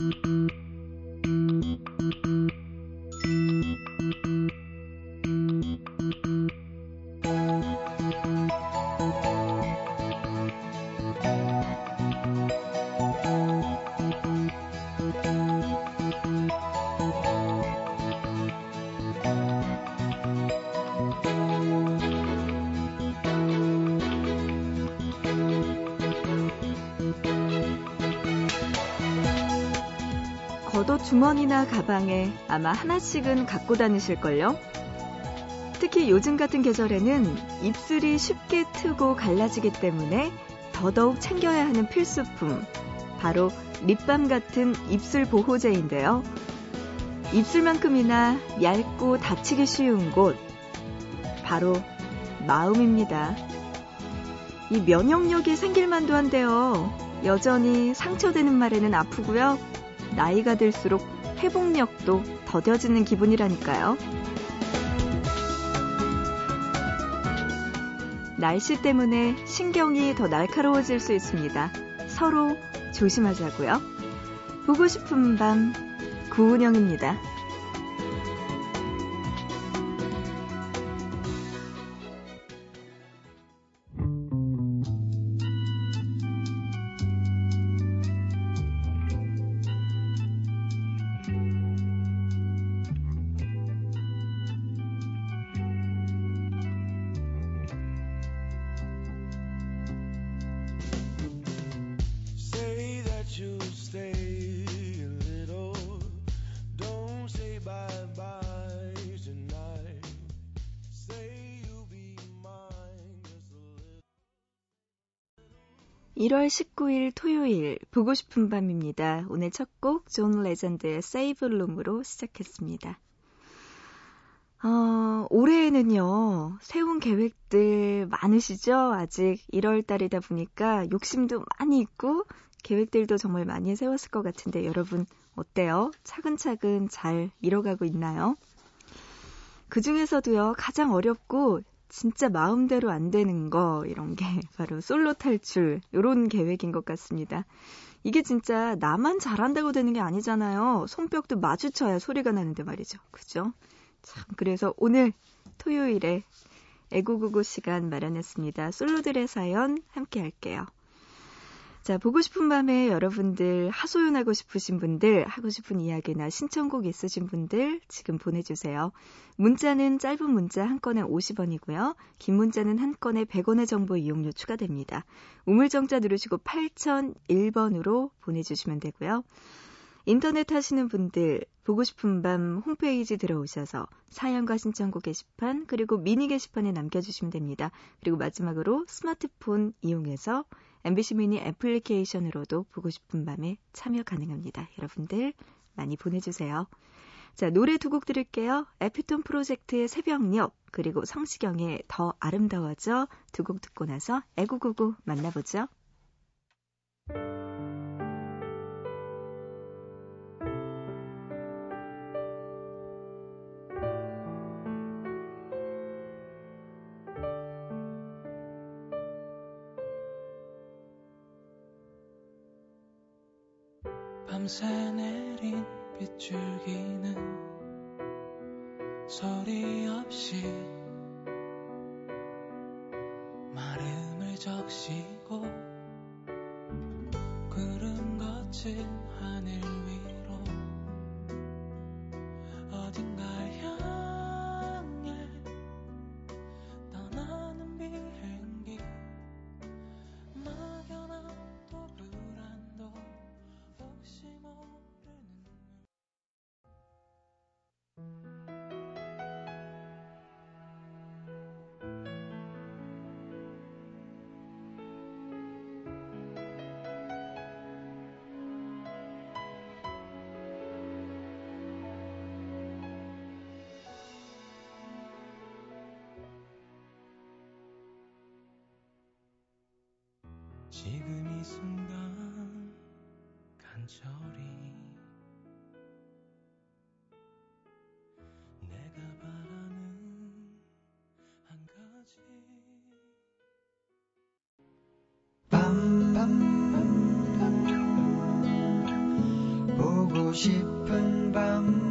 Mm-hmm. 주머니나 가방에 아마 하나씩은 갖고 다니실걸요? 특히 요즘 같은 계절에는 입술이 쉽게 트고 갈라지기 때문에 더더욱 챙겨야 하는 필수품. 바로 립밤 같은 입술 보호제인데요. 입술만큼이나 얇고 다치기 쉬운 곳. 바로 마음입니다. 이 면역력이 생길만도 한데요. 여전히 상처되는 말에는 아프고요. 나이가 들수록 회복력도 더뎌지는 기분이라니까요. 날씨 때문에 신경이 더 날카로워질 수 있습니다. 서로 조심하자고요. 보고 싶은 밤 구은영입니다. 1월 19일 토요일 보고 싶은 밤입니다. 오늘 첫 곡 존 레전드의 Save Room으로 시작했습니다. 어, 올해에는요, 세운 계획들 많으시죠? 아직 1월 달이다 보니까 욕심도 많이 있고, 계획들도 정말 많이 세웠을 것 같은데, 여러분, 어때요? 차근차근 잘 이뤄가고 있나요? 그 중에서도요, 가장 어렵고 진짜 마음대로 안 되는 거 이런 게 바로 솔로 탈출 요런 계획인 것 같습니다. 이게 진짜 나만 잘한다고 되는 게 아니잖아요. 손뼉도 마주쳐야 소리가 나는데 말이죠. 그죠? 참 그래서 오늘 토요일에 애구구구 시간 마련했습니다. 솔로들의 사연 함께 할게요. 자, 보고 싶은 밤에 여러분들 하소연하고 싶으신 분들, 하고 싶은 이야기나 신청곡 있으신 분들 지금 보내주세요. 문자는 짧은 문자 한 건에 50원이고요. 긴 문자는 한 건에 100원의 정보 이용료 추가됩니다. 우물정자 누르시고 8001번으로 보내주시면 되고요. 인터넷 하시는 분들 보고 싶은 밤 홈페이지 들어오셔서 사연과 신청곡 게시판 그리고 미니 게시판에 남겨주시면 됩니다. 그리고 마지막으로 스마트폰 이용해서 MBC 미니 애플리케이션으로도 보고 싶은 밤에 참여 가능합니다. 여러분들 많이 보내주세요. 자, 노래 두 곡 들을게요. 에피톤 프로젝트의 새벽녘, 그리고 성시경의 더 아름다워져 두 곡 듣고 나서 애구구구 만나보죠. 밤새 내린 빗줄기는 소리 없이 지금 이 순간 간절히 내가 바라는 한 가지. 빰빰빰 보고 싶은 밤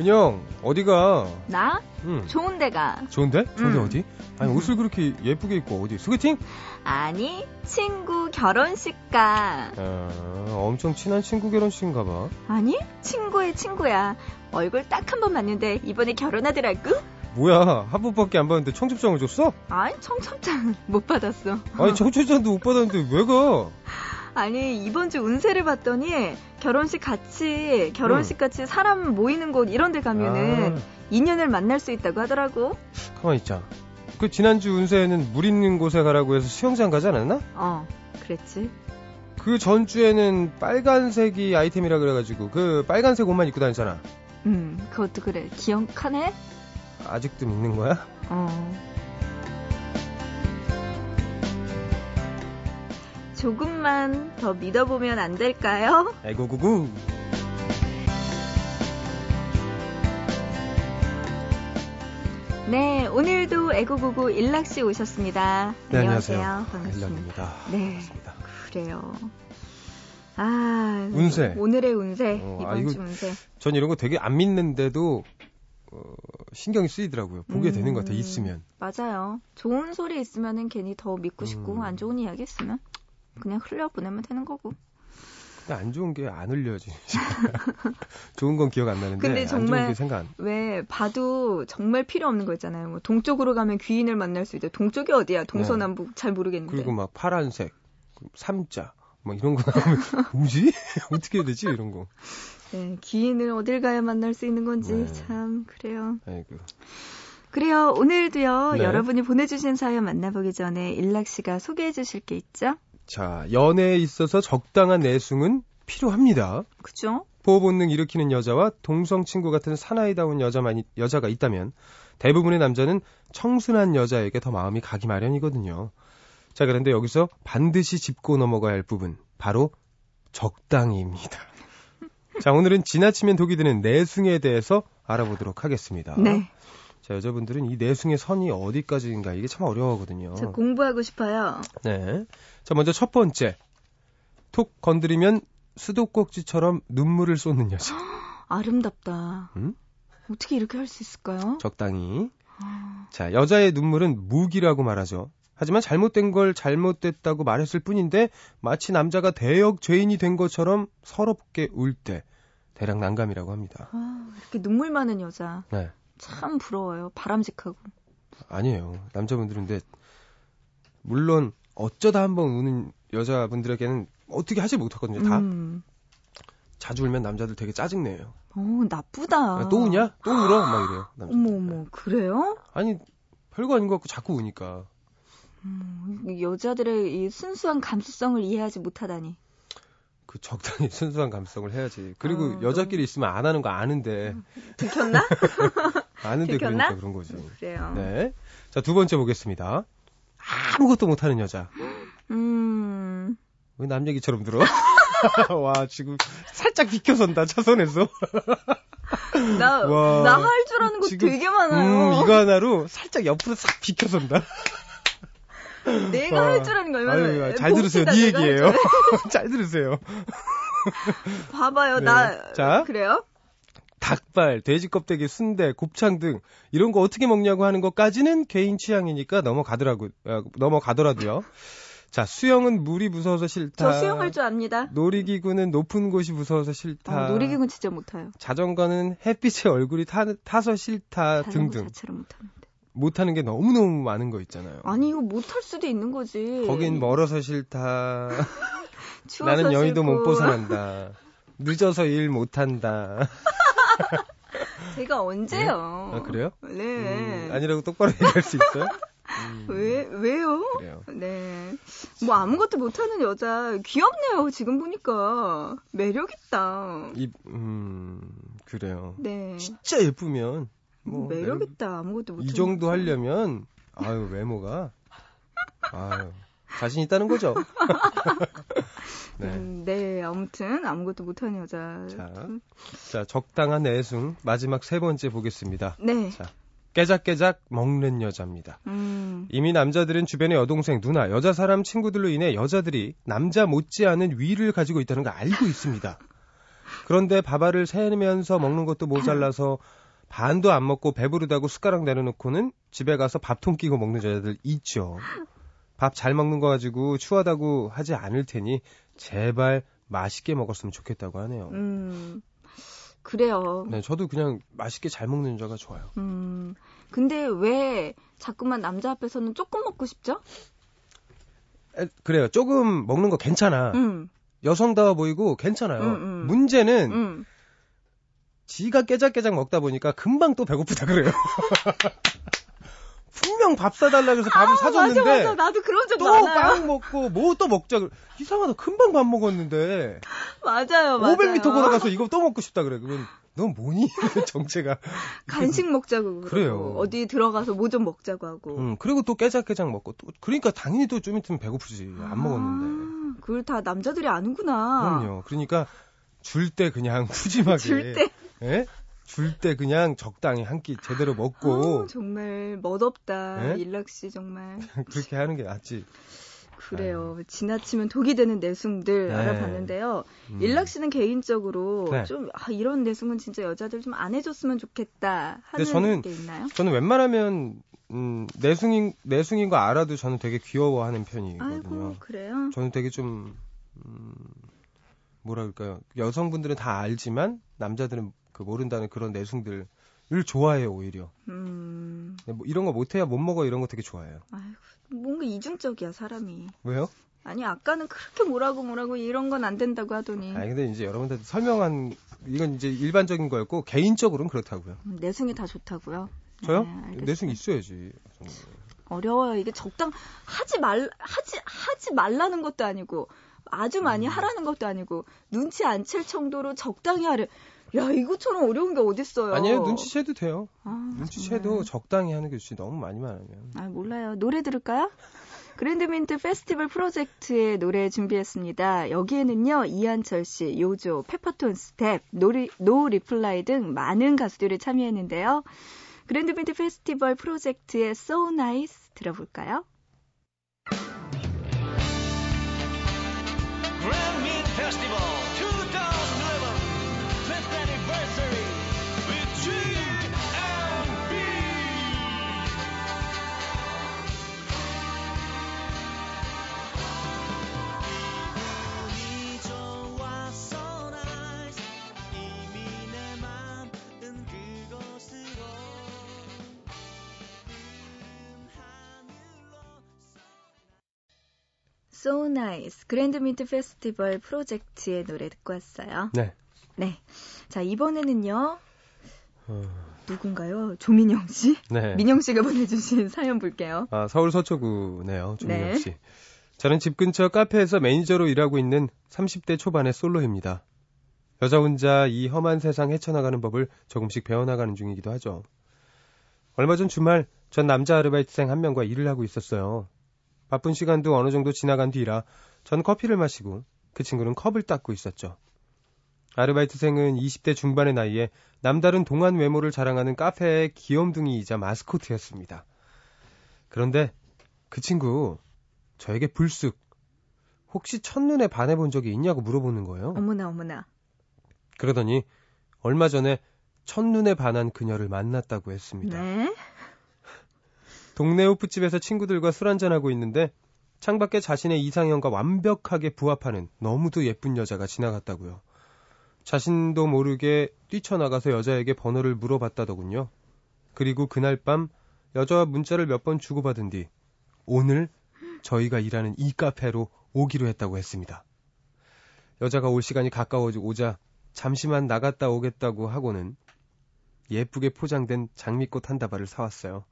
은영 어디가? 나? 응. 좋은 데가. 좋은데? 좋은데 응. 어디? 아니 옷을 그렇게 예쁘게 입고 어디? 소개팅? 아니, 친구 결혼식 가. 아, 엄청 친한 친구 결혼식인가 봐. 아니, 친구의 친구야. 얼굴 딱 한 번 봤는데 이번에 결혼하더라고? 뭐야 한 번밖에 안 봤는데 청첩장을 줬어? 아니, 청첩장 못 받았어. 아니 청첩장도 못 받았는데 왜 가? 아니, 이번 주 운세를 봤더니 결혼식 같이, 결혼식 같이 사람 모이는 곳 이런 데 가면은 아, 인연을 만날 수 있다고 하더라고. 가만히 있자. 그 지난주 운세에는 물 있는 곳에 가라고 해서 수영장 가지 않았나? 어, 그랬지. 그 전주에는 빨간색이 아이템이라 그래가지고 그 빨간색 옷만 입고 다녔잖아. 음, 그것도 그래. 기억하네? 아직도 믿는 거야? 어. 조금만 더 믿어보면 안 될까요? 아이고 구구. 네, 오늘도 애구구구 일락씨 오셨습니다. 네, 안녕하세요. 안녕하세요. 반갑습니다. 일락입니다. 네. 반갑습니다. 그래요. 아, 운세. 오늘의 운세, 어, 이번 아, 이거 주 운세. 전 이런 거 되게 안 믿는데도 어, 신경이 쓰이더라고요. 보게 음, 되는 것 같아 있으면. 맞아요. 좋은 소리 있으면은 괜히 더 믿고 싶고, 음. 안 좋은 이야기 있으면 그냥 흘려보내면 되는 거고. 근데 안 좋은 게 안 흘려지. 좋은 건 기억 안 나는데 근데 안 정말 안. 왜 봐도 정말 필요 없는 거 있잖아요. 뭐 동쪽으로 가면 귀인을 만날 수 있대. 동쪽이 어디야? 동서남북 잘 모르겠는데. 네. 그리고 막 파란색, 삼자, 막 이런 거 나오면 뭐지? 어떻게 해야 되지 이런 거. 네, 귀인을 어딜 가야 만날 수 있는 건지 네. 참 그래요. 아이고. 그래요. 오늘도요. 네. 여러분이 보내주신 사연 만나보기 전에 일락 씨가 소개해 주실 게 있죠? 자 연애에 있어서 적당한 내숭은 필요합니다. 그죠? 보호 본능 일으키는 여자와 동성 친구 같은 사나이다운 여자만 여자가 있다면 대부분의 남자는 청순한 여자에게 더 마음이 가기 마련이거든요. 자 그런데 여기서 반드시 짚고 넘어가야 할 부분 바로 적당히입니다. 자 오늘은 지나치면 독이 드는 내숭에 대해서 알아보도록 하겠습니다. 네. 자 여자분들은 이 내숭의 선이 어디까지인가 이게 참 어려워하거든요. 저 공부하고 싶어요. 네. 자, 먼저 첫 번째. 톡 건드리면 수도꼭지처럼 눈물을 쏟는 여자. 아름답다. 음? 어떻게 이렇게 할 수 있을까요? 적당히. 아, 자, 여자의 눈물은 무기라고 말하죠. 하지만 잘못된 걸 잘못됐다고 말했을 뿐인데 마치 남자가 대역 죄인이 된 것처럼 서럽게 울 때 대략 난감이라고 합니다. 아, 이렇게 눈물 많은 여자. 네. 참 부러워요. 바람직하고. 아니에요. 남자분들은 근데 물론 어쩌다 한번 우는 여자분들에게는 어떻게 하지 못하거든요. 다 음. 자주 울면 남자들 되게 짜증내요. 어, 나쁘다. 야, 또 우냐? 또 울어? 막 이래요. 남자들. 어머, 어머, 그래요? 아니 별거 아닌 것 같고 자꾸 우니까 음, 이 여자들의 이 순수한 감수성을 이해하지 못하다니. 그 적당히 순수한 감성을 해야지. 그리고 어, 여자끼리 있으면 안 하는 거 아는데 들켰나? 아는데 들켰나? 그러니까 그런 거지. 그래요. 네. 자 두 번째 보겠습니다. 아무것도 못하는 여자. 음, 왜 남 얘기처럼 들어? 와 지금 살짝 비켜선다 차선에서. 나, 와, 나할 줄 아는 거 지금, 되게 많아요. 음 이거 하나로 살짝 옆으로 싹 비켜선다. 내가 와. 할줄 아는 거 얼마나 아유. 잘 들으세요. 네 얘기예요. 줄. 잘 들으세요. 봐봐요, 네. 나. 자. 그래요? 닭발, 돼지 껍데기, 순대, 곱창 등 이런 거 어떻게 먹냐고 하는 것까지는 개인 취향이니까 넘어가더라고 어, 넘어가더라도요. 자, 수영은 물이 무서워서 싫다. 저 수영할 줄 압니다. 놀이기구는 높은 곳이 무서워서 어, 싫다. 놀이기구는 진짜 못해요. 자전거는 햇빛에 얼굴이 타, 타서 싫다 등등 자체를. 못하는 게 너무너무 많은 거 있잖아요. 아니, 이거 못할 수도 있는 거지. 거긴 멀어서 싫다. 나는 여의도 싫고. 못 벗어난다. 늦어서 일 못한다. 제가 언제요? 아, 그래요? 네. 음, 아니라고 똑바로 얘기할 수 있어요? 음, 왜, 왜요? 그래요. 네. 뭐 아무것도 못하는 여자 귀엽네요. 지금 보니까 매력있다. 이, 음, 그래요. 네. 진짜 예쁘면 뭐 매력있다. 아무것도 못하는 이 정도. 하려면 아유 외모가 아유 자신 있다는 거죠. 네. 음, 네, 아무튼 아무것도 못하는 여자. 자, 자 적당한 애승 마지막 세 번째 보겠습니다. 네. 자, 깨작깨작 먹는 여자입니다. 음, 이미 남자들은 주변의 여동생, 누나, 여자 사람 친구들로 인해 여자들이 남자 못지않은 위를 가지고 있다는 걸 알고 있습니다. 그런데 밥알을 세면서 먹는 것도 모자라서 반도 안 먹고 배부르다고 숟가락 내려놓고는 집에 가서 밥통 끼고 먹는 여자들 있죠. 밥 잘 먹는 거 가지고 추하다고 하지 않을 테니 제발 맛있게 먹었으면 좋겠다고 하네요. 음, 그래요. 네, 저도 그냥 맛있게 잘 먹는 여자가 좋아요. 음, 근데 왜 자꾸만 남자 앞에서는 조금 먹고 싶죠? 에, 그래요. 조금 먹는 거 괜찮아. 음, 여성다워 보이고 괜찮아요. 음, 음. 문제는 음. 지가 깨작깨작 먹다 보니까 금방 또 배고프다 그래요. 분명 밥 사달라 그래서 밥을 사줬는데 맞아, 맞아. 나도 그런 적 또. 빵 먹고 뭐 또 먹자 그래. 이상하다 금방 밥 먹었는데 맞아요, 맞아요. 500m 걸어가서 이거 또 먹고 싶다 그래. 그건 넌 뭐니? 정체가. 간식 먹자고 그래요. 어디 들어가서 뭐 좀 먹자고 하고. 음, 그리고 또 깨작깨작 먹고 또 그러니까 당연히 또 좀 있으면 배고프지. 안 먹었는데. 아, 그걸 다 남자들이 아는구나. 그럼요. 그러니까 줄 때 그냥 푸짐하게 줄 때. 예? 줄 때 그냥 적당히 한 끼 제대로 먹고 아, 정말 멋없다. 네? 일락 씨 정말. 그렇게 하는 게 낫지. 그래요. 지나치면 독이 되는 내숭들 네. 알아봤는데요. 음. 일락 씨는 개인적으로 네. 좀 아, 이런 내숭은 진짜 여자들 좀 안 해줬으면 좋겠다 하는 저는- 게 있나요? 저는 웬만하면 음, 내숭인 내숭인 거 알아도 저는 되게 귀여워하는 편이거든요. 아이고 그래요. 저는 되게 좀 음, 뭐라 그럴까요? 여성분들은 다 알지만 남자들은 그 모른다는 그런 내숭들을 좋아해요 오히려. 음, 근데 뭐 이런 거 못해야 못 먹어 이런 거 되게 좋아해요. 아이고 뭔가 이중적이야 사람이. 왜요? 아니 아까는 그렇게 뭐라고 뭐라고 이런 건 안 된다고 하더니 아니 근데 이제 여러분들 설명한 이건 이제 일반적인 거였고 개인적으로는 그렇다고요. 음, 내숭이 다 좋다고요. 저요? 네. 내숭 있어야지. 어려워요. 이게 적당 하지 말 하지 하지 말라는 것도 아니고 아주 많이 음. 하라는 것도 아니고 눈치 안 챌 정도로 적당히 하래. 야 이거처럼 어려운 게 어딨어요. 아니에요 눈치채도 돼요. 아, 눈치채도 정말. 적당히 하는 게 좋지 너무 많이 말하면. 아 몰라요. 노래 들을까요? 그랜드 민트 페스티벌 프로젝트의 노래 준비했습니다. 여기에는요 이한철 씨, 요조, 페퍼톤스, 노리, 노 리플라이 등 많은 가수들이 참여했는데요. 그랜드민트 페스티벌 프로젝트의 So Nice 들어볼까요? Grand Meat Festival So Nice 그랜드민트 페스티벌 프로젝트의 노래 듣고 왔어요. 네. 네. 자, 이번에는요. 어, 누군가요? 조민영 씨? 네. 민영 씨가 보내주신 사연 볼게요. 아, 서울 서초구네요. 조민영 네. 씨. 저는 집 근처 카페에서 매니저로 일하고 있는 30대 초반의 솔로입니다. 여자 혼자 이 험한 세상 헤쳐나가는 법을 조금씩 배워나가는 중이기도 하죠. 얼마 전 주말 전 남자 아르바이트생 한 명과 일을 하고 있었어요. 바쁜 시간도 어느 정도 지나간 뒤라 전 커피를 마시고 그 친구는 컵을 닦고 있었죠. 아르바이트생은 20대 중반의 나이에 남다른 동안 외모를 자랑하는 카페의 귀염둥이이자 마스코트였습니다. 그런데 그 친구 저에게 불쑥 혹시 첫눈에 반해 본 적이 있냐고 물어보는 거예요. 어머나, 어머나. 그러더니 얼마 전에 첫눈에 반한 그녀를 만났다고 했습니다. 네. 동네 호프집에서 친구들과 술 한잔하고 있는데 창밖에 자신의 이상형과 완벽하게 부합하는 너무도 예쁜 여자가 지나갔다고요. 자신도 모르게 뛰쳐나가서 여자에게 번호를 물어봤다더군요. 그리고 그날 밤 여자와 문자를 몇 번 주고받은 뒤 오늘 저희가 일하는 이 카페로 오기로 했다고 했습니다. 여자가 올 시간이 가까워지고 오자 잠시만 나갔다 오겠다고 하고는 예쁘게 포장된 장미꽃 한 다발을 사왔어요.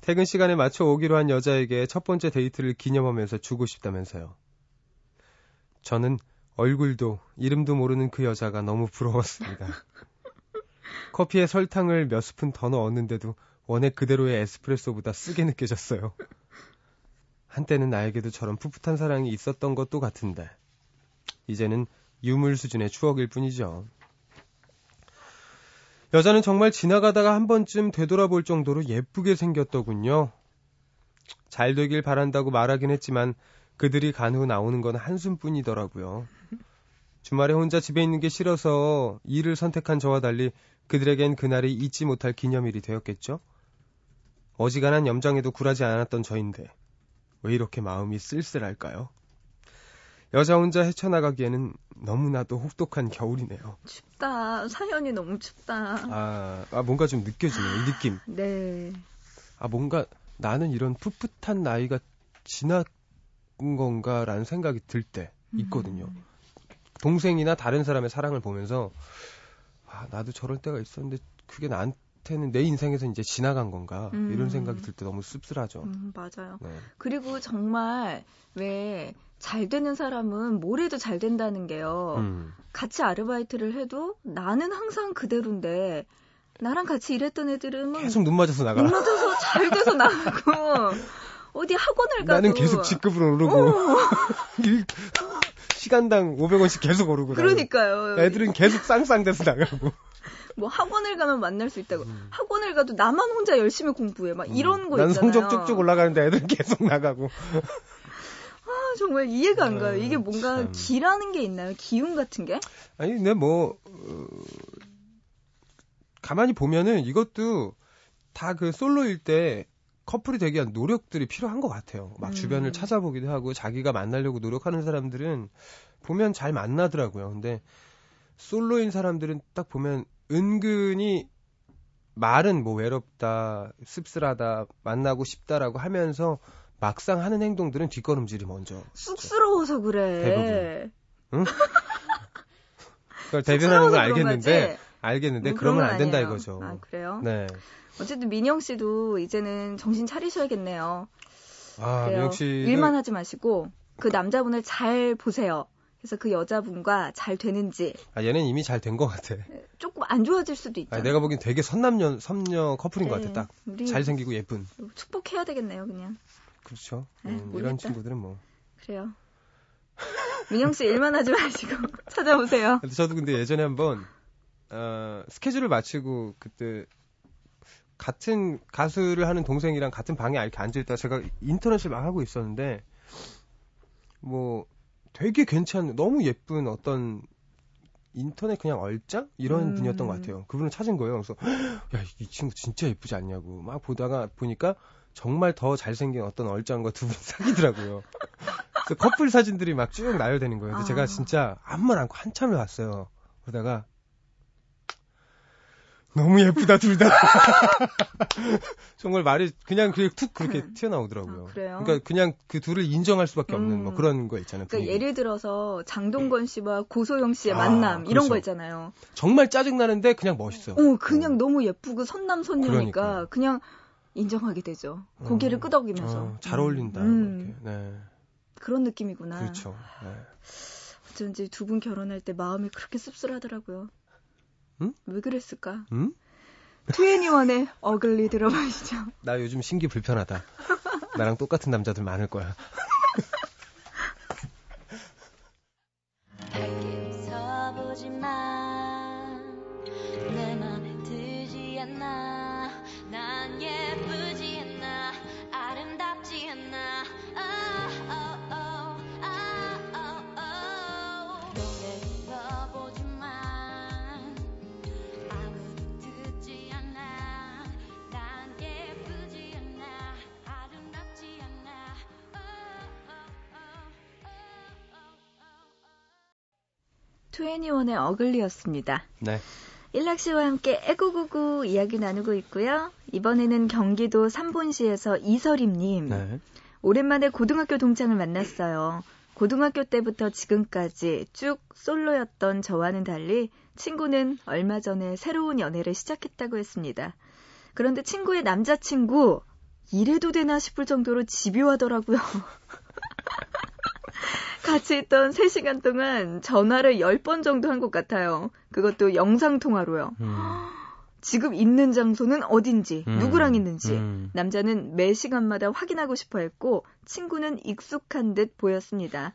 퇴근 시간에 맞춰 오기로 한 여자에게 첫 번째 데이트를 기념하면서 주고 싶다면서요. 저는 얼굴도 이름도 모르는 그 여자가 너무 부러웠습니다. 커피에 설탕을 몇 스푼 더 넣었는데도 원액 그대로의 에스프레소보다 쓰게 느껴졌어요. 한때는 나에게도 저런 풋풋한 사랑이 있었던 것도 같은데 이제는 유물 수준의 추억일 뿐이죠. 여자는 정말 지나가다가 한 번쯤 되돌아볼 정도로 예쁘게 생겼더군요. 잘 되길 바란다고 말하긴 했지만 그들이 간후 나오는 건 한숨뿐이더라고요. 주말에 혼자 집에 있는 게 싫어서 일을 선택한 저와 달리 그들에겐 그날이 잊지 못할 기념일이 되었겠죠? 어지간한 염장에도 굴하지 않았던 저인데 왜 이렇게 마음이 쓸쓸할까요? 여자 혼자 헤쳐나가기에는 너무나도 혹독한 겨울이네요. 춥다. 사연이 너무 춥다. 아, 아, 뭔가 좀 느껴지네요, 이 느낌. 네. 아, 뭔가 나는 이런 풋풋한 나이가 지난 건가라는 생각이 들 때 있거든요. 음. 동생이나 다른 사람의 사랑을 보면서 아, 나도 저럴 때가 있었는데 그게 나한테 는 내 인생에서 이제 지나간 건가 음. 이런 생각이 들 때 너무 씁쓸하죠. 음, 맞아요. 네. 그리고 정말 왜 잘 되는 사람은 뭘 해도 잘 된다는 게요. 음. 같이 아르바이트를 해도 나는 항상 그대로인데 나랑 같이 일했던 애들은 막 계속 눈 맞아서 나가. 눈 맞아서 잘 돼서 나가고 어디 학원을 가도 나는 계속 직급을 오르고 어, 일- 시간당 500원씩 계속 오르고 나는. 그러니까요. 애들은 계속 쌍쌍돼서 나가고. 뭐 학원을 가면 만날 수 있다고. 음. 학원을 가도 나만 혼자 열심히 공부해. 막 이런 거난 있잖아요. 성적 쭉쭉 올라가는데 애들은 계속 나가고. 아, 정말 이해가 안 가요. 어, 이게 뭔가 참. 기라는 게 있나요? 기운 같은 게? 아니, 근데 뭐, 어, 가만히 보면은 이것도 다 그 솔로일 때 커플이 되기 위한 노력들이 필요한 것 같아요. 막 음. 주변을 찾아보기도 하고 자기가 만나려고 노력하는 사람들은 보면 잘 만나더라고요. 근데 솔로인 사람들은 딱 보면 은근히 말은 뭐 외롭다, 씁쓸하다, 만나고 싶다라고 하면서 막상 하는 행동들은 뒷걸음질이 먼저. 쑥스러워서 그래. 대부분. 그걸 대변하는 건 알겠는데? 알겠는데 뭐 그러면 안 된다 아니에요. 이거죠. 아, 그래요? 네. 어쨌든 민영 씨도 이제는 정신 차리셔야겠네요. 아. 민영 씨. 일만 하지 마시고 그 남자분을 잘 보세요. 그래서 그 여자분과 잘 되는지 아, 얘는 이미 잘 된 것 같아. 조금 안 좋아질 수도 아, 있잖아요. 내가 보기엔 되게 선남녀, 선녀 커플인 것 네, 같아. 딱. 잘생기고 예쁜. 축복해야 되겠네요, 그냥. 그렇죠. 네, 음, 이런. 친구들은 뭐. 그래요. 민영 씨 일만 하지 마시고 찾아오세요. 저도 근데 예전에 한번, 어, 스케줄을 마치고 그때 같은 가수를 하는 동생이랑 같은 방에 이렇게 앉아있다가 제가 인터넷을 막 하고 있었는데, 뭐, 되게 괜찮은, 너무 예쁜 어떤 인터넷 그냥 얼짱? 이런 음. 분이었던 것 같아요. 그분을 찾은 거예요. 그래서, 야, 이 친구 진짜 예쁘지 않냐고. 막 보다가 보니까 정말 더 잘생긴 어떤 얼짱과 두 분이 사귀더라고요. 그래서 커플 사진들이 막 쭉 나열되는 거예요. 근데 아. 제가 진짜 아무 말 않고 한참을 봤어요. 그러다가 너무 예쁘다 둘 다. 정말 말이 그냥 그냥 툭 그렇게 튀어나오더라고요. 아, 그래요? 그러니까 그냥 그 둘을 인정할 수밖에 없는 음. 뭐 그런 거 있잖아요. 그러니까 분위기. 예를 들어서 장동건 씨와 고소영 씨의 아, 만남 이런 그렇죠. 거 있잖아요. 정말 짜증 나는데 그냥 멋있어. 어, 그냥 너무 예쁘고 선남선녀니까 그러니까요. 그냥 인정하게 되죠. 고개를 음. 어, 끄덕이면서. 잘 어울린다. 음, 이렇게. 네. 그런 느낌이구나. 그렇죠. 네. 어쩐지 두 분 결혼할 때 마음이 그렇게 씁쓸하더라고요. 응? 왜 그랬을까? 음? 트웬티원의 어글리 들어보시죠. 나 요즘 신기 불편하다. 나랑 똑같은 남자들 많을 거야. 트웬티원의 어글리였습니다. 네. 일락 씨와 함께 애구구구 이야기 나누고 있고요. 이번에는 경기도 삼본시에서 이설임님. 네. 오랜만에 고등학교 동창을 만났어요. 고등학교 때부터 지금까지 쭉 솔로였던 저와는 달리 친구는 얼마 전에 새로운 연애를 시작했다고 했습니다. 그런데 친구의 남자친구 이래도 되나 싶을 정도로 집요하더라고요. 같이 있던 3시간 동안 전화를 10번 정도 한 것 같아요. 그것도 영상통화로요. 음. 지금 있는 장소는 어딘지, 음. 누구랑 있는지, 음. 남자는 매 시간마다 확인하고 싶어 했고, 친구는 익숙한 듯 보였습니다.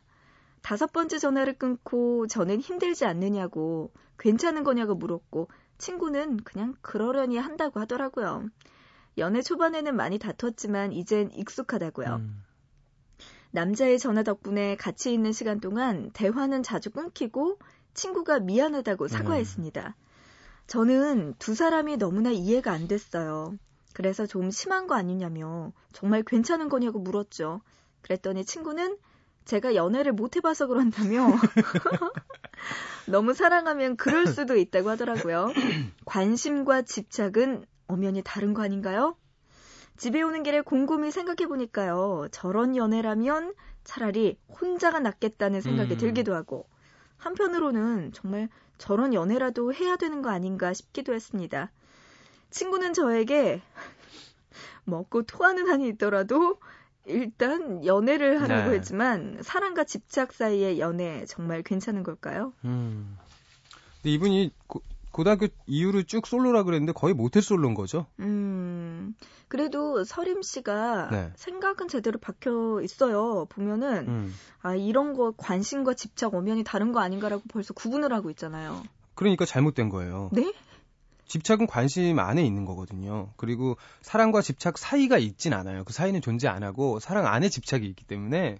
다섯 번째 전화를 끊고 저는 힘들지 않느냐고, 괜찮은 거냐고 물었고, 친구는 그냥 그러려니 한다고 하더라고요. 연애 초반에는 많이 다퉜지만 이젠 익숙하다고요. 음. 남자의 전화 덕분에 같이 있는 시간 동안 대화는 자주 끊기고 친구가 미안하다고 사과했습니다. 저는 두 사람이 너무나 이해가 안 됐어요. 그래서 좀 심한 거 아니냐며 정말 괜찮은 거냐고 물었죠. 그랬더니 친구는 제가 연애를 못 해봐서 그런다며 너무 사랑하면 그럴 수도 있다고 하더라고요. 관심과 집착은 엄연히 다른 거 아닌가요? 집에 오는 길에 곰곰이 생각해 보니까요. 저런 연애라면 차라리 혼자가 낫겠다는 생각이 음. 들기도 하고, 한편으로는 정말 저런 연애라도 해야 되는 거 아닌가 싶기도 했습니다. 친구는 저에게 먹고 토하는 한이 있더라도 일단 연애를 하라고 네. 했지만 사랑과 집착 사이의 연애 정말 괜찮은 걸까요? 음. 근데 이분이 고, 고등학교 이후로 쭉 솔로라 그랬는데 거의 모태 솔로인 거죠? 음, 그래도 서림 씨가 네. 생각은 제대로 박혀 있어요. 보면은, 음. 아, 이런 거 관심과 집착 엄연히 다른 거 아닌가라고 벌써 구분을 하고 있잖아요. 그러니까 잘못된 거예요. 네? 집착은 관심 안에 있는 거거든요. 그리고 사랑과 집착 사이가 있진 않아요. 그 사이는 존재 안 하고 사랑 안에 집착이 있기 때문에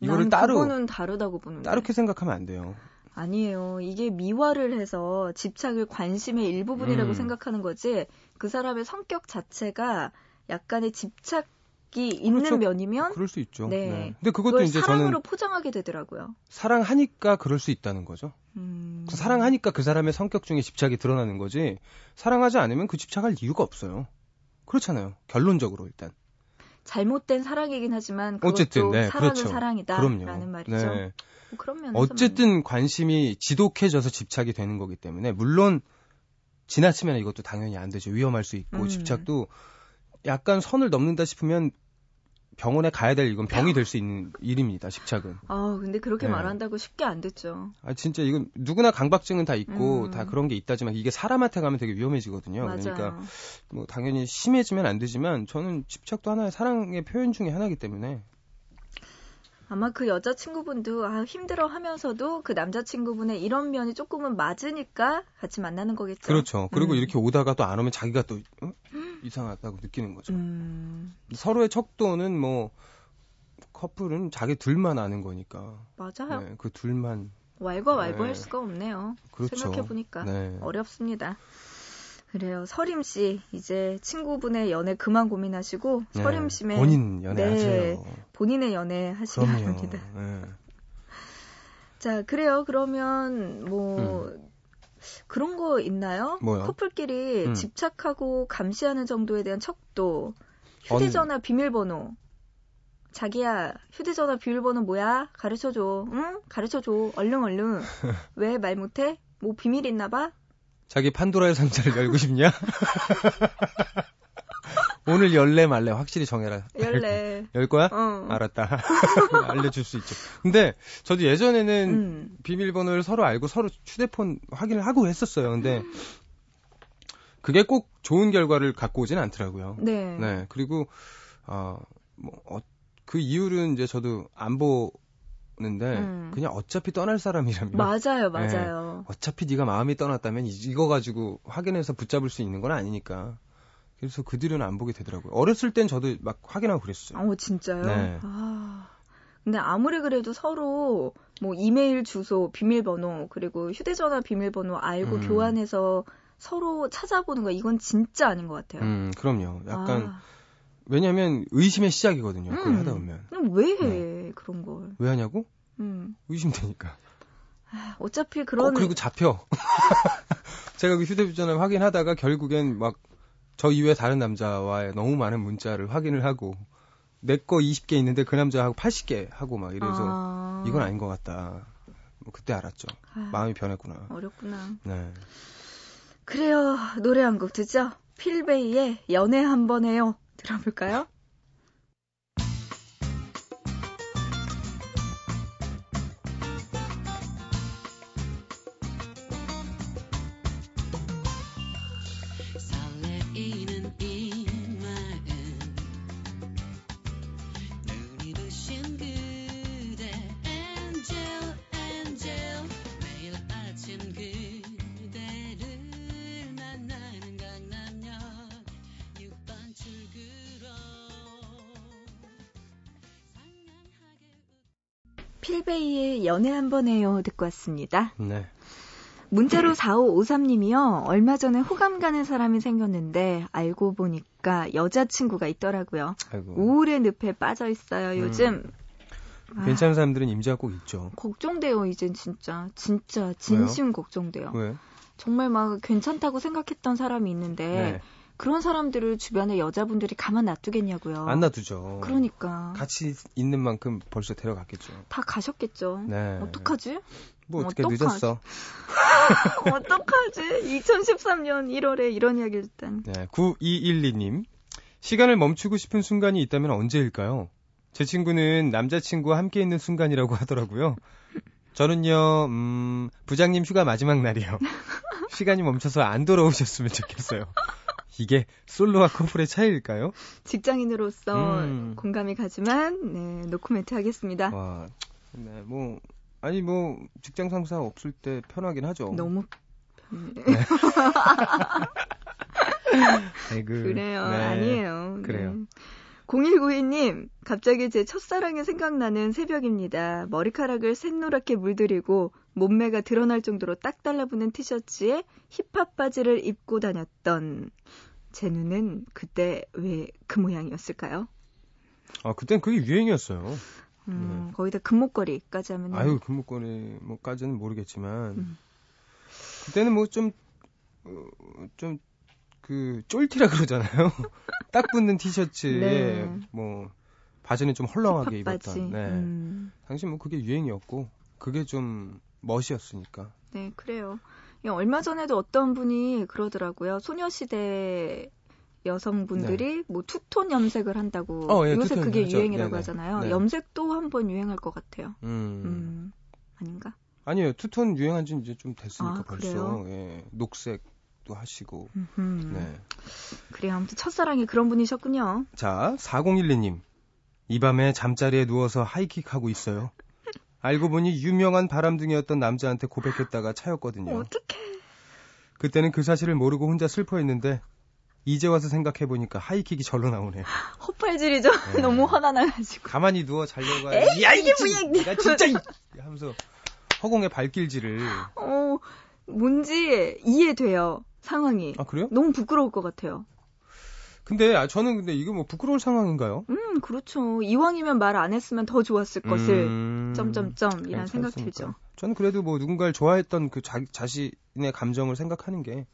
이거를 난 따로 그거는 다르다고 보는데. 따르게 생각하면 안 돼요. 아니에요. 이게 미화를 해서 집착을 관심의 일부분이라고 음. 생각하는 거지. 그 사람의 성격 자체가 약간의 집착 이 있는 그렇죠. 면이면 그럴 수 있죠. 네. 근데 그것도 이제 사랑으로 포장하게 되더라고요. 사랑하니까 그럴 수 있다는 거죠. 음. 그 사랑하니까 그 사람의 성격 중에 집착이 드러나는 거지. 사랑하지 않으면 그 집착할 이유가 없어요. 그렇잖아요. 결론적으로 일단. 잘못된 사랑이긴 하지만 그것도 어쨌든 네, 사랑은 그렇죠. 사랑이다라는. 말이죠. 네. 뭐 어쨌든 관심이 지독해져서 집착이 되는 거기 때문에 물론 지나치면 이것도 당연히 안 되죠. 위험할 수 있고 음. 집착도 약간 선을 넘는다 싶으면 병원에 가야 될 이건 병이 될 수 있는 일입니다. 집착은. 아 근데 그렇게 네. 말한다고 쉽게 안 됐죠. 아 진짜 이건 누구나 강박증은 다 있고 음. 다 그런 게 있다지만 이게 사람한테 가면 되게 위험해지거든요. 맞아요. 그러니까 뭐 당연히 심해지면 안 되지만 저는 집착도 하나의 사랑의 표현 중에 하나이기 때문에 아마 그 여자친구분도 아, 힘들어 하면서도 그 남자친구분의 이런 면이 조금은 맞으니까 같이 만나는 거겠죠. 그렇죠. 그리고 음. 이렇게 오다가 또 안 오면 자기가 또 어? 이상하다고 느끼는 거죠. 음, 서로의 척도는 뭐 커플은 자기 둘만 아는 거니까. 맞아요. 네, 그 둘만 왈가왈부할 네. 수가 없네요. 그렇죠. 생각해 보니까 네. 어렵습니다. 그래요. 서림 씨 이제 친구분의 연애 그만 고민하시고 네, 서림 씨의 본인 연애하세요. 네, 본인의 연애 하시기 그럼요. 바랍니다. 네. 자, 그래요. 그러면 뭐 그런 거 있나요? 음. 뭐요? 커플끼리 음. 집착하고 감시하는 정도에 대한 척도. 휴대전화 비밀번호. 자기야, 휴대전화 비밀번호 뭐야? 가르쳐줘. 응? 가르쳐줘. 얼른 얼른. 왜 말 못해? 뭐 비밀 있나 봐? 자기 판도라의 상자를 열고 싶냐? 오늘 열래 말래 확실히 정해라. 열래. 열 거야? 어. 알았다. 알려줄 수 있죠. 근데 저도 예전에는 음. 비밀번호를 서로 알고 서로 휴대폰 확인을 하고 했었어요. 근데 그게 꼭 좋은 결과를 갖고 오진 않더라고요. 네. 네. 그리고 어, 뭐, 어, 그 이유는 이제 저도 안보 는데 음. 그냥 어차피 떠날 사람이라면 맞아요, 맞아요. 어차피 네가 마음이 떠났다면 이- 이거 가지고 확인해서 붙잡을 수 있는 건 아니니까. 그래서 그 뒤로는 안 보게 되더라고요. 어렸을 땐 저도 막 확인하고 그랬어요. 어, 진짜요? 네. 아. 근데 아무리 그래도 서로 뭐 이메일 주소, 비밀번호, 그리고 휴대전화 비밀번호 알고 음. 교환해서 서로 찾아보는 거 이건 진짜 아닌 것 같아요. 음, 그럼요. 약간 아, 왜냐면 의심의 시작이거든요. 그걸 음. 하다 보면. 그럼 왜 해, 네. 그런 걸. 왜 하냐고? 음. 의심되니까. 어차피 꼭 그런. 그리고 잡혀. 제가 그 휴대전화 확인하다가 결국엔 막 저 이외에 다른 남자와의 너무 많은 문자를 확인을 하고 내 거 20개 있는데 그 남자하고 80개 하고 막 이래서 아, 이건 아닌 것 같다. 뭐 그때 알았죠. 아, 마음이 변했구나. 어렵구나. 네. 그래요. 노래 한 곡 듣죠? 필베이의 연애 한 번 해요. 들어볼까요? 연애 한번 해요 듣고 왔습니다. 네. 문자로 4553님이요. 얼마 전에 호감 가는 사람이 생겼는데 알고 보니까 여자친구가 있더라고요. 아이고. 우울의 늪에 빠져 있어요. 요즘 아, 괜찮은 사람들은 임자가 꼭 있죠. 걱정돼요. 이젠 진짜 진짜 진심 걱정돼요. 왜? 정말 막 괜찮다고 생각했던 사람이 있는데 네. 그런 사람들을 주변에 여자분들이 가만 놔두겠냐고요. 안 놔두죠. 그러니까 같이 있는 만큼 벌써 데려갔겠죠. 다 가셨겠죠. 네. 어떡하지? 뭐 어떻게 어떡하지? 늦었어. 어떡하지? 2013년 1월에 이런 이야기를 듣다니. 네. 9212님. 시간을 멈추고 싶은 순간이 있다면 언제일까요? 제 친구는 남자친구와 함께 있는 순간이라고 하더라고요. 저는요, 음, 부장님 휴가 마지막 날이요. 시간이 멈춰서 안 돌아오셨으면 좋겠어요. 이게 솔로와 커플의 차이일까요? 직장인으로서 음. 공감이 가지만 네, 노코멘트 하겠습니다. 와, 네, 뭐, 아니, 뭐, 직장 상사 없을 때 편하긴 하죠. 너무 편해. 아이고, 그래요. 네. 아니에요. 그래요. 네. 0192님, 갑자기 제 첫사랑이 생각나는 새벽입니다. 머리카락을 샛노랗게 물들이고 몸매가 드러날 정도로 딱 달라붙는 티셔츠에 힙합 바지를 입고 다녔던 제 눈은 그때 왜 그 모양이었을까요? 아, 그땐 그게 유행이었어요. 음, 거기다 금목걸이까지 하면 네. 아유, 금목걸이, 뭐까지는 모르겠지만, 음. 그때는 뭐 좀, 어, 좀, 그, 쫄티라 그러잖아요. 딱 붙는 티셔츠에, 네. 뭐, 바지는 좀 헐렁하게 힙합 바지. 입었던, 네. 음, 당시 뭐 그게 유행이었고, 그게 좀 멋이었으니까. 네, 그래요. 예, 얼마 전에도 어떤 분이 그러더라고요. 소녀시대 여성분들이 뭐 투톤 염색을 한다고 네. 어, 예, 요새 그게 하죠. 유행이라고 네네. 하잖아요. 네. 염색도 한번 유행할 것 같아요. 음. 음, 아닌가? 아니에요. 투톤 유행한 지 이제 좀 됐으니까 아, 벌써. 예. 녹색도 하시고. 음, 네. 그래요. 아무튼 첫사랑이 그런 분이셨군요. 자, 4012님. 이 밤에 잠자리에 누워서 하이킥 하고 있어요. 알고 보니 유명한 바람둥이였던 남자한테 고백했다가 차였거든요. 어떡해. 그때는 그 사실을 모르고 혼자 슬퍼했는데 이제 와서 생각해 보니까 하이킥이 절로 나오네요. 헛발질이죠. 네. 너무 화가 나가지고. 가만히 누워 자려고 에이, 야 이게 이 뭐야, 야 진짜 이 하면서 허공에 발길질을 어, 뭔지 이해돼요. 상황이. 아 그래요? 너무 부끄러울 것 같아요. 근데 아, 저는 근데 이거 뭐 부끄러울 상황인가요? 음, 그렇죠. 이왕이면 말 안 했으면 더 좋았을 것을. 음, 점점점 이란 생각 괜찮습니까? 들죠. 저는 그래도 뭐 누군가를 좋아했던 그 자, 자신의 감정을 생각하는 게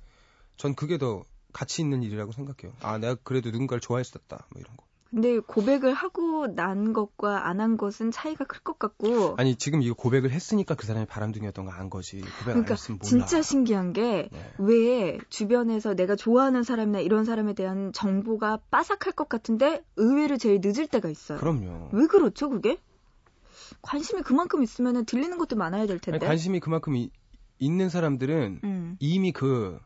전 그게 더 가치 있는 일이라고 생각해요. 아 내가 그래도 누군가를 좋아했었다 뭐 이런 거. 근데 고백을 하고 난 것과 안 한 것은 차이가 클 것 같고. 아니 지금 이거 고백을 했으니까 그 사람이 바람둥이였던 거 안 거지. 고백 안 그러니까 했으면 몰라. 진짜 신기한 게 네. 왜 주변에서 내가 좋아하는 사람이나 이런 사람에 대한 정보가 빠삭할 것 같은데 의외로 제일 늦을 때가 있어요. 그럼요. 왜 그렇죠, 그게? 관심이 그만큼 있으면 들리는 것도 많아야 될 아니, 텐데. 관심이 그만큼 이- 있는 사람들은 음. 이미 그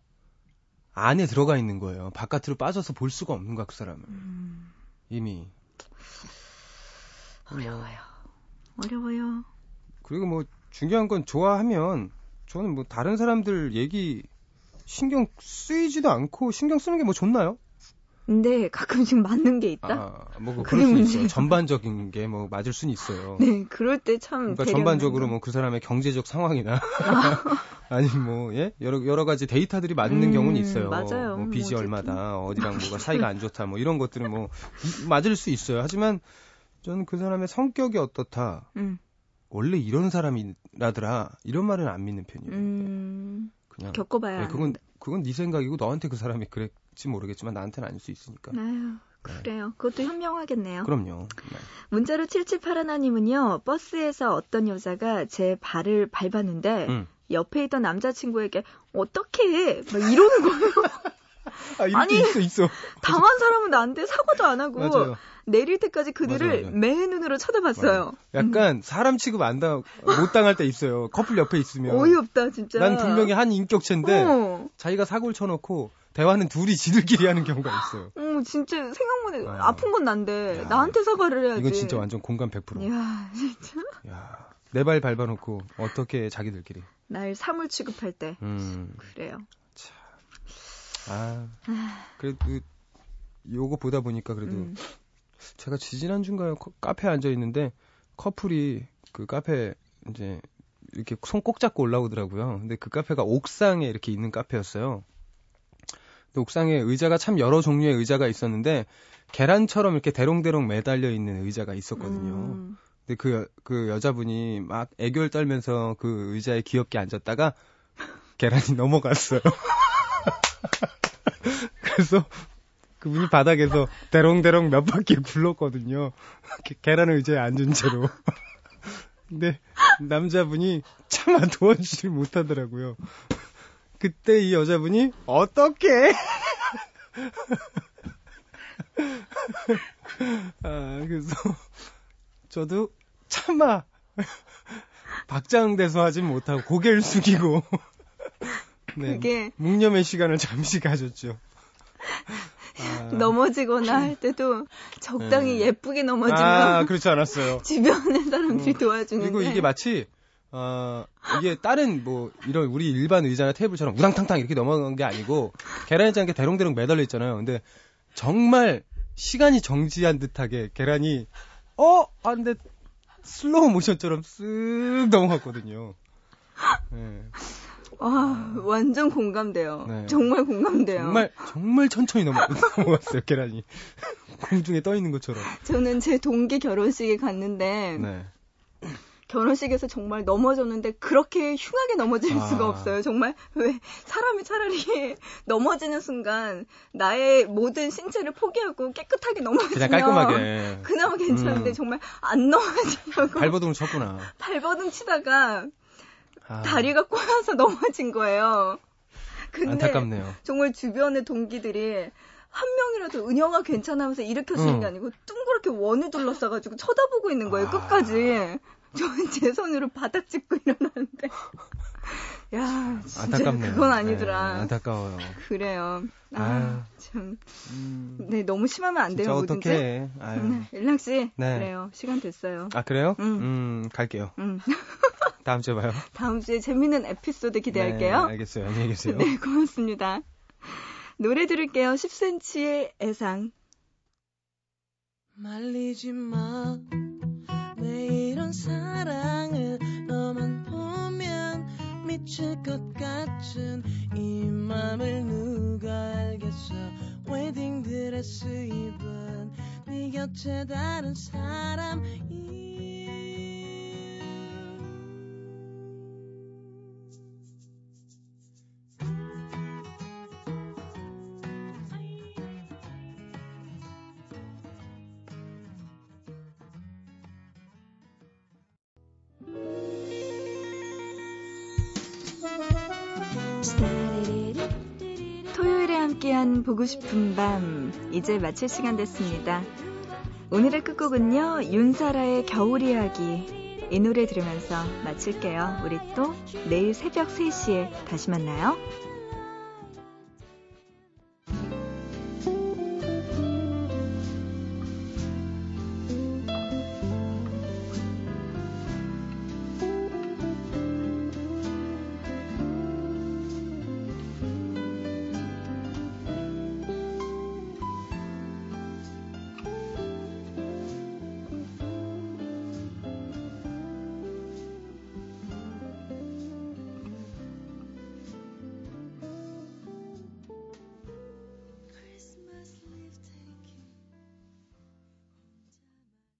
안에 들어가 있는 거예요. 바깥으로 빠져서 볼 수가 없는 거야 그 사람은 음, 이미. 어려워요. 어려워요. 그리고 뭐 중요한 건 좋아하면 저는 뭐 다른 사람들 얘기 신경 쓰이지도 않고 신경 쓰는 게 뭐 좋나요? 근데 가끔씩 맞는 게 있다? 아, 뭐 그게 그럴 수. 있어요. 전반적인 게 뭐 맞을 수는 있어요. 네, 그럴 때 참. 그러니까 전반적으로 거. 뭐그 사람의 경제적 상황이나 아 니 뭐 예? 여러 여러 가지 데이터들이 맞는 음, 경우는 있어요. 맞아요. 뭐 빚이 뭐 얼마다 어디랑 뭐가 사이가 안 좋다 뭐 이런 것들은 뭐 이- 맞을 수 있어요. 하지만 저는 그 사람의 성격이 어떻다. 음, 원래 이런 사람이라더라. 이런 말은 안 믿는 편이에요. 음, 그냥 겪어봐야. 예, 그건 그건 네 생각이고 너한테 그 사람이 그랬 지 모르겠지만 나한테는 아닐 수 있으니까. 아유, 그래요. 그것도 현명하겠네요. 그럼요. 네. 문자로 7781님은요, 버스에서 어떤 여자가 제 발을 밟았는데, 음. 옆에 있던 남자친구에게, 어떻게 해? 막 이러는 거예요. 아, 때 있어 있어. 당한 사람은 나한테 사과도 안 하고, 맞아요. 내릴 때까지 그들을 맞아, 맞아. 매 눈으로 쳐다봤어요. 약간 사람 취급 안 당, 못 당할 때 있어요. 커플 옆에 있으면. 어이없다, 진짜. 난 분명히 한 인격체인데 어, 자기가 사고를 쳐놓고 대화는 둘이 지들끼리 하는 경우가 있어요. 어, 진짜 생각만 해. 어. 아픈 건 난데, 야. 나한테 사과를 해야지. 이건 진짜 완전 공감 100%. 이야, 진짜. 야, 내 발 밟아놓고 어떻게 자기들끼리. 날 사물 취급할 때. 음, 그래요. 아, 그래도 요거 보다 보니까 그래도 음. 제가 지지난주인가요? 커- 카페에 앉아 있는데 커플이 그 카페 이제 이렇게 손 꼭 잡고 올라오더라고요. 근데 그 카페가 옥상에 이렇게 있는 카페였어요. 옥상에 의자가 참 여러 종류의 의자가 있었는데 계란처럼 이렇게 대롱대롱 매달려 있는 의자가 있었거든요. 음. 근데 그, 여- 그 여자분이 막 애교를 떨면서 그 의자에 귀엽게 앉았다가 계란이 넘어갔어요. 그래서 그분이 바닥에서 대롱대롱 몇 바퀴 굴렀거든요. 게- 계란 의자에 앉은 채로. 근데 남자분이 차마 도와주질 못하더라고요. 그때 이 여자분이 어떻게? 아, 그래서 저도 차마 박장대소 하진 못하고 고개를 숙이고 네, 그게 묵념의 시간을 잠시 가졌죠. 아, 넘어지거나 할 때도 적당히 네. 예쁘게 넘어지면 아, 그렇지 않았어요. 주변의 사람들이 음, 도와주는데 그리고 이게 마치 어 이게 다른 뭐 이런 우리 일반 의자나 테이블처럼 우당탕탕 이렇게 넘어간 게 아니고 계란이 짠게 대롱대롱 매달려 있잖아요. 근데 정말 시간이 정지한 듯하게 계란이 어 안돼 슬로우 모션처럼 쓱 넘어갔거든요. 네, 와 완전 공감돼요. 네. 정말 공감돼요. 정말 정말 천천히 넘어, 넘어갔어요 계란이 공중에 떠 있는 것처럼. 저는 제 동기 결혼식에 갔는데 네. 결혼식에서 정말 넘어졌는데 그렇게 흉하게 넘어질 아. 수가 없어요. 정말 왜 사람이 차라리 넘어지는 순간 나의 모든 신체를 포기하고 깨끗하게 넘어지면 그냥 깔끔하게 그나마 괜찮은데 음. 정말 안 넘어지려고 발버둥을 쳤구나. 발버둥 치다가 아, 다리가 꼬여서 넘어진 거예요. 근데 안타깝네요. 정말 주변의 동기들이 한 명이라도 은영아 괜찮아하면서 일으켜주는 응. 게 아니고 둥그렇게 원을 둘러싸가지고 쳐다보고 있는 거예요 아. 끝까지 저는 제 손으로 바닥 짚고 일어나는데 야 진짜 안타깝네요. 그건 아니더라 네, 안타까워요. 그래요 아유. 아참 음, 네 너무 심하면 안 돼요 진짜 뭐든지 어떡해. 아유. 네, 일랑 씨 네. 그래요 시간 됐어요 아, 그래요? 음. 음, 갈게요. 음. 다음 주에 봐요. 다음 주에 재밌는 에피소드 기대할게요 네, 알겠어요. 안녕히 계세요. 네, 고맙습니다. 노래 들을게요. 10cm의 애상. 말리지 마. 내 이런 사랑을 너만 보면 미칠 것 같은 이 맘을 누가 알겠어. 웨딩 드레스 입은 네 곁에 다른 사람이. 함께한 보고 싶은 밤. 이제 마칠 시간 됐습니다. 오늘의 끝곡은요. 윤사라의 겨울 이야기. 이 노래 들으면서 마칠게요. 우리 또 내일 새벽 3시에 다시 만나요.